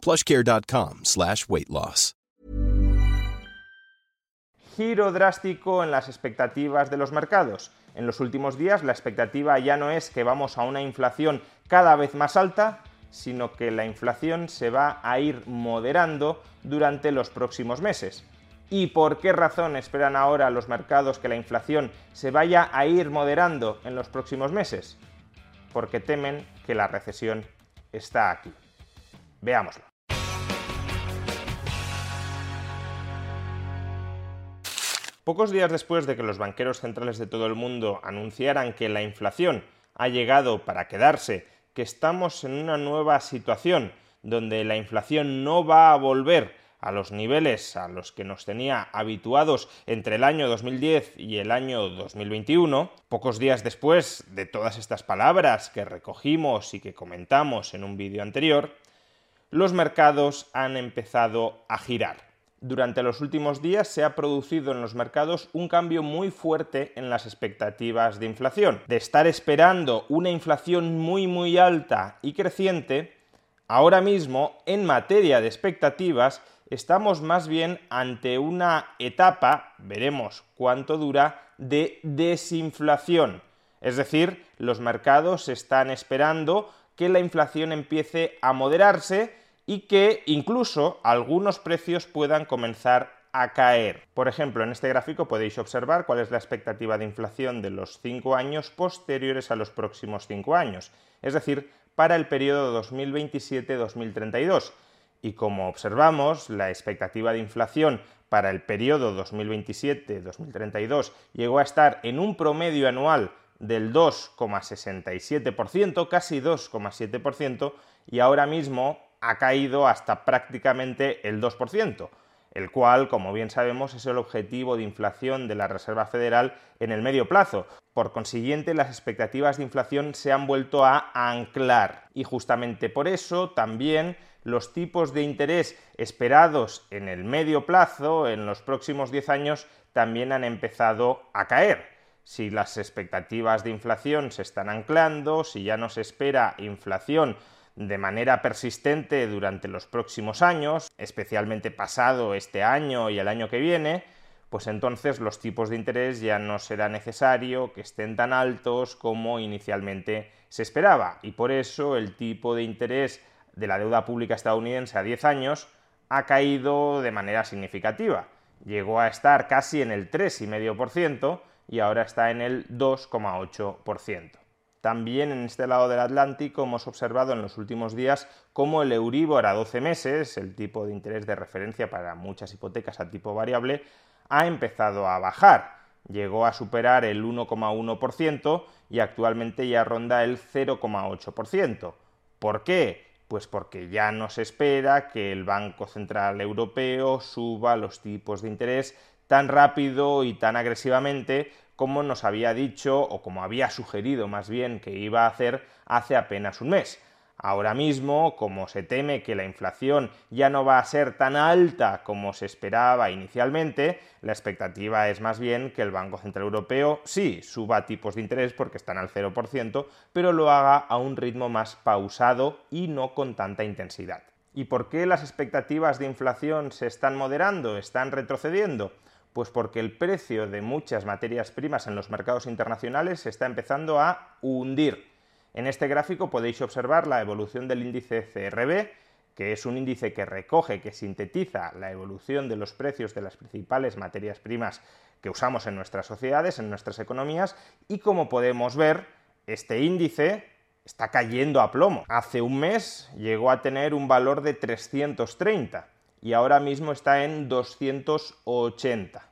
plushcare.com slash weight loss. Giro drástico en las expectativas de los mercados. En los últimos días la expectativa ya no es que vamos a una inflación cada vez más alta, sino que la inflación se va a ir moderando durante los próximos meses. ¿Y por qué razón esperan ahora los mercados que la inflación se vaya a ir moderando en los próximos meses? Porque temen que la recesión está aquí. Veámoslo. Pocos días después de que los banqueros centrales de todo el mundo anunciaran que la inflación ha llegado para quedarse, que estamos en una nueva situación donde la inflación no va a volver a los niveles a los que nos tenía habituados entre el año 2010 y el año 2021, pocos días después de todas estas palabras que recogimos y que comentamos en un vídeo anterior, los mercados han empezado a girar durante los últimos días se ha producido en los mercados un cambio muy fuerte en las expectativas de inflación. De estar esperando una inflación muy muy alta y creciente, ahora mismo en materia de expectativas estamos más bien ante una etapa, veremos cuánto dura, de desinflación. Es decir, los mercados están esperando que la inflación empiece a moderarse y que incluso algunos precios puedan comenzar a caer. Por ejemplo, en este gráfico podéis observar cuál es la expectativa de inflación de los 5 años posteriores a los próximos 5 años, es decir, para el periodo 2027-2032. Y como observamos, la expectativa de inflación para el periodo 2027-2032 llegó a estar en un promedio anual del 2,67%, casi 2,7%, y ahora mismo ha caído hasta prácticamente el 2%, el cual, como bien sabemos, es el objetivo de inflación de la Reserva Federal en el medio plazo. Por consiguiente, las expectativas de inflación se han vuelto a anclar y justamente por eso también los tipos de interés esperados en el medio plazo, en los próximos 10 años, también han empezado a caer. Si las expectativas de inflación se están anclando, si ya no se espera inflación de manera persistente durante los próximos años, especialmente pasado este año y el año que viene, pues entonces los tipos de interés ya no será necesario que estén tan altos como inicialmente se esperaba. Y por eso el tipo de interés de la deuda pública estadounidense a 10 años ha caído de manera significativa. Llegó a estar casi en el 3,5% y ahora está en el 2,8%. También en este lado del Atlántico hemos observado en los últimos días cómo el Euribor a 12 meses, el tipo de interés de referencia para muchas hipotecas a tipo variable, ha empezado a bajar. Llegó a superar el 1,1% y actualmente ya ronda el 0,8%. ¿Por qué? Pues porque ya no se espera que el Banco Central Europeo suba los tipos de interés tan rápido y tan agresivamente como nos había dicho o como había sugerido más bien que iba a hacer hace apenas un mes. Ahora mismo, como se teme que la inflación ya no va a ser tan alta como se esperaba inicialmente, la expectativa es más bien que el Banco Central Europeo sí suba tipos de interés porque están al 0%, pero lo haga a un ritmo más pausado y no con tanta intensidad. ¿Y por qué las expectativas de inflación se están moderando, están retrocediendo? Pues porque el precio de muchas materias primas en los mercados internacionales se está empezando a hundir. En este gráfico podéis observar la evolución del índice CRB, que es un índice que recoge, que sintetiza la evolución de los precios de las principales materias primas que usamos en nuestras sociedades, en nuestras economías, y como podemos ver, este índice está cayendo a plomo. Hace un mes llegó a tener un valor de 330 y ahora mismo está en 280.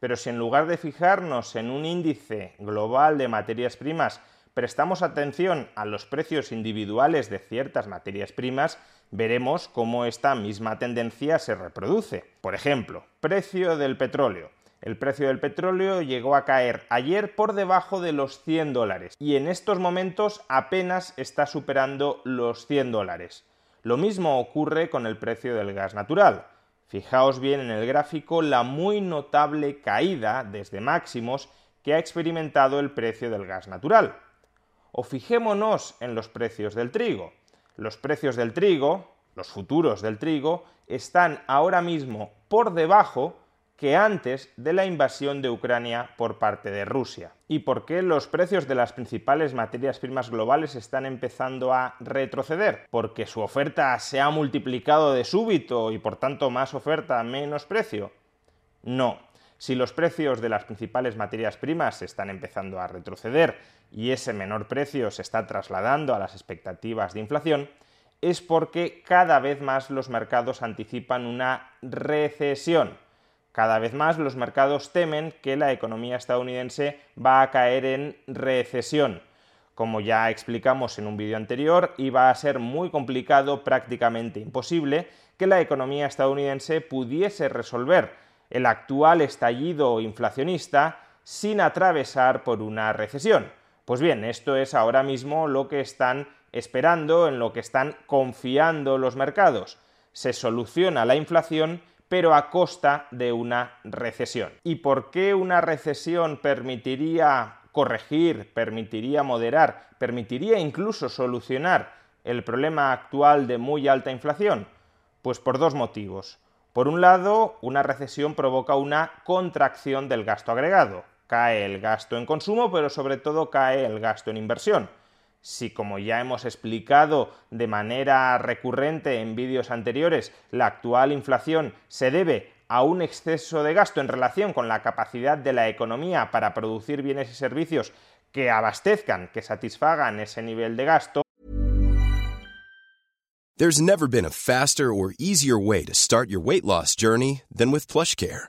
Pero si en lugar de fijarnos en un índice global de materias primas, prestamos atención a los precios individuales de ciertas materias primas, veremos cómo esta misma tendencia se reproduce. Por ejemplo, precio del petróleo. El precio del petróleo llegó a caer ayer por debajo de los 100 dólares y en estos momentos apenas está superando los 100 dólares. Lo mismo ocurre con el precio del gas natural. Fijaos bien en el gráfico la muy notable caída desde máximos que ha experimentado el precio del gas natural. O fijémonos en los precios del trigo. Los precios del trigo, los futuros del trigo, están ahora mismo por debajo que antes de la invasión de Ucrania por parte de Rusia. ¿Y por qué los precios de las principales materias primas globales están empezando a retroceder? ¿Porque su oferta se ha multiplicado de súbito y por tanto más oferta, menos precio? No. Si los precios de las principales materias primas están empezando a retroceder y ese menor precio se está trasladando a las expectativas de inflación, es porque cada vez más los mercados anticipan una recesión cada vez más los mercados temen que la economía estadounidense va a caer en recesión. Como ya explicamos en un vídeo anterior, iba a ser muy complicado, prácticamente imposible, que la economía estadounidense pudiese resolver el actual estallido inflacionista sin atravesar por una recesión. Pues bien, esto es ahora mismo lo que están esperando, en lo que están confiando los mercados. Se soluciona la inflación pero a costa de una recesión. ¿Y por qué una recesión permitiría corregir, permitiría moderar, permitiría incluso solucionar el problema actual de muy alta inflación? Pues por dos motivos. Por un lado, una recesión provoca una contracción del gasto agregado. Cae el gasto en consumo, pero sobre todo cae el gasto en inversión si como ya hemos explicado de manera recurrente en vídeos anteriores, la actual inflación se debe a un exceso de gasto en relación con la capacidad de la economía para producir bienes y servicios que abastezcan, que satisfagan ese nivel de gasto. There's never been a faster or easier way to start your weight loss journey than with PlushCare.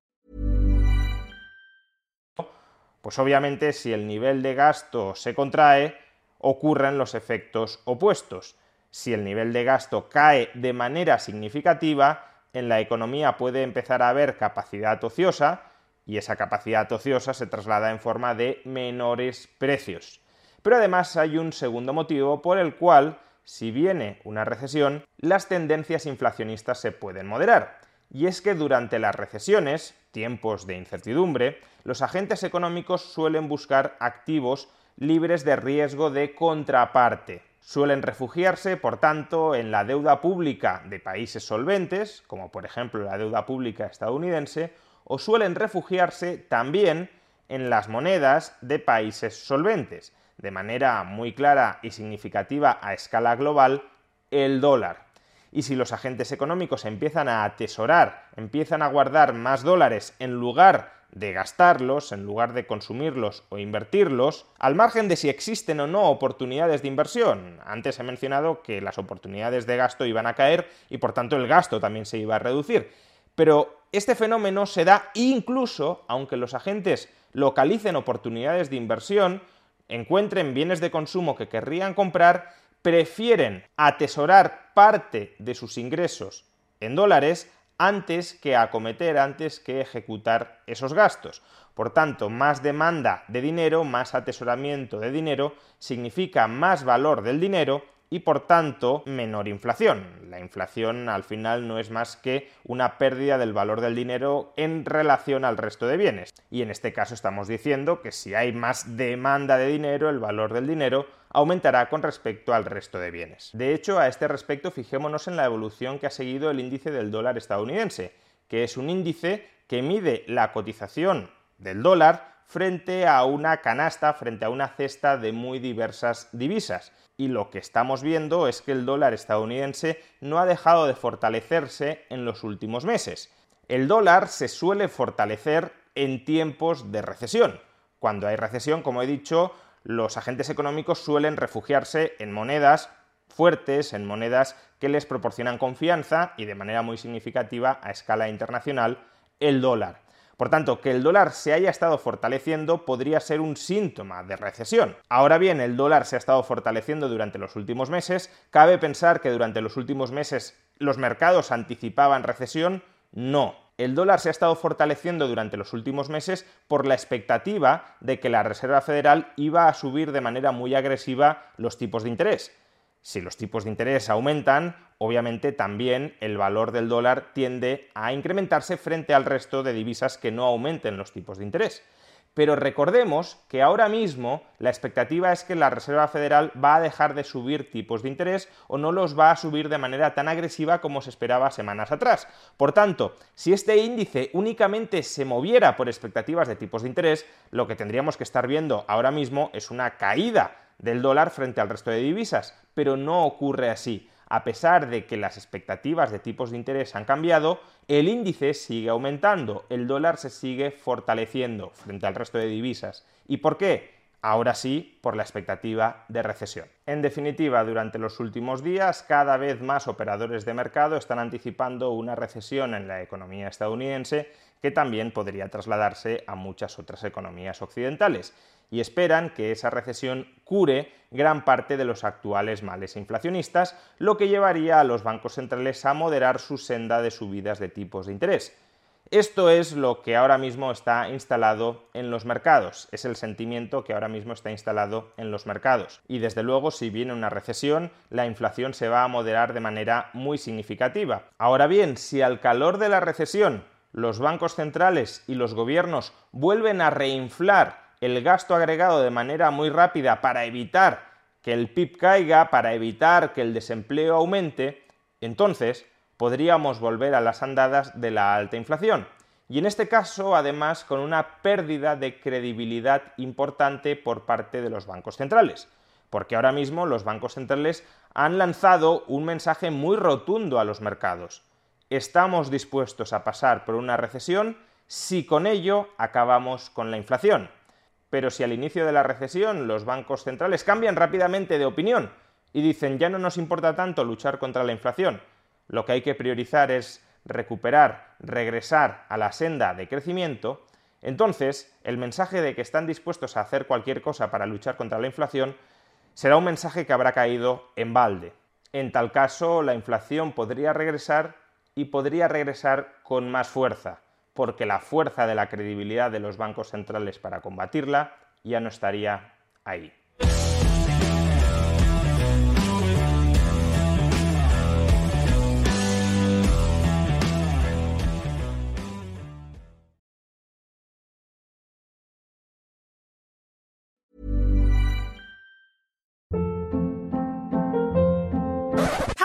Pues obviamente si el nivel de gasto se contrae, ocurren los efectos opuestos. Si el nivel de gasto cae de manera significativa, en la economía puede empezar a haber capacidad ociosa y esa capacidad ociosa se traslada en forma de menores precios. Pero además hay un segundo motivo por el cual, si viene una recesión, las tendencias inflacionistas se pueden moderar. Y es que durante las recesiones, tiempos de incertidumbre, los agentes económicos suelen buscar activos libres de riesgo de contraparte. Suelen refugiarse, por tanto, en la deuda pública de países solventes, como por ejemplo la deuda pública estadounidense, o suelen refugiarse también en las monedas de países solventes, de manera muy clara y significativa a escala global, el dólar. Y si los agentes económicos empiezan a atesorar, empiezan a guardar más dólares en lugar de gastarlos en lugar de consumirlos o invertirlos, al margen de si existen o no oportunidades de inversión. Antes he mencionado que las oportunidades de gasto iban a caer y por tanto el gasto también se iba a reducir. Pero este fenómeno se da incluso aunque los agentes localicen oportunidades de inversión, encuentren bienes de consumo que querrían comprar, prefieren atesorar parte de sus ingresos en dólares antes que acometer, antes que ejecutar esos gastos. Por tanto, más demanda de dinero, más atesoramiento de dinero, significa más valor del dinero y por tanto menor inflación. La inflación al final no es más que una pérdida del valor del dinero en relación al resto de bienes. Y en este caso estamos diciendo que si hay más demanda de dinero, el valor del dinero aumentará con respecto al resto de bienes. De hecho, a este respecto fijémonos en la evolución que ha seguido el índice del dólar estadounidense, que es un índice que mide la cotización del dólar frente a una canasta, frente a una cesta de muy diversas divisas. Y lo que estamos viendo es que el dólar estadounidense no ha dejado de fortalecerse en los últimos meses. El dólar se suele fortalecer en tiempos de recesión. Cuando hay recesión, como he dicho, los agentes económicos suelen refugiarse en monedas fuertes, en monedas que les proporcionan confianza y de manera muy significativa a escala internacional el dólar. Por tanto, que el dólar se haya estado fortaleciendo podría ser un síntoma de recesión. Ahora bien, el dólar se ha estado fortaleciendo durante los últimos meses. ¿Cabe pensar que durante los últimos meses los mercados anticipaban recesión? No. El dólar se ha estado fortaleciendo durante los últimos meses por la expectativa de que la Reserva Federal iba a subir de manera muy agresiva los tipos de interés. Si los tipos de interés aumentan, obviamente también el valor del dólar tiende a incrementarse frente al resto de divisas que no aumenten los tipos de interés. Pero recordemos que ahora mismo la expectativa es que la Reserva Federal va a dejar de subir tipos de interés o no los va a subir de manera tan agresiva como se esperaba semanas atrás. Por tanto, si este índice únicamente se moviera por expectativas de tipos de interés, lo que tendríamos que estar viendo ahora mismo es una caída del dólar frente al resto de divisas, pero no ocurre así. A pesar de que las expectativas de tipos de interés han cambiado, el índice sigue aumentando, el dólar se sigue fortaleciendo frente al resto de divisas. ¿Y por qué? Ahora sí, por la expectativa de recesión. En definitiva, durante los últimos días, cada vez más operadores de mercado están anticipando una recesión en la economía estadounidense que también podría trasladarse a muchas otras economías occidentales y esperan que esa recesión cure gran parte de los actuales males inflacionistas, lo que llevaría a los bancos centrales a moderar su senda de subidas de tipos de interés. Esto es lo que ahora mismo está instalado en los mercados, es el sentimiento que ahora mismo está instalado en los mercados. Y desde luego, si viene una recesión, la inflación se va a moderar de manera muy significativa. Ahora bien, si al calor de la recesión los bancos centrales y los gobiernos vuelven a reinflar el gasto agregado de manera muy rápida para evitar que el PIB caiga, para evitar que el desempleo aumente, entonces podríamos volver a las andadas de la alta inflación. Y en este caso, además, con una pérdida de credibilidad importante por parte de los bancos centrales. Porque ahora mismo los bancos centrales han lanzado un mensaje muy rotundo a los mercados. Estamos dispuestos a pasar por una recesión si con ello acabamos con la inflación. Pero si al inicio de la recesión los bancos centrales cambian rápidamente de opinión y dicen ya no nos importa tanto luchar contra la inflación, lo que hay que priorizar es recuperar, regresar a la senda de crecimiento, entonces el mensaje de que están dispuestos a hacer cualquier cosa para luchar contra la inflación será un mensaje que habrá caído en balde. En tal caso, la inflación podría regresar y podría regresar con más fuerza, porque la fuerza de la credibilidad de los bancos centrales para combatirla ya no estaría ahí.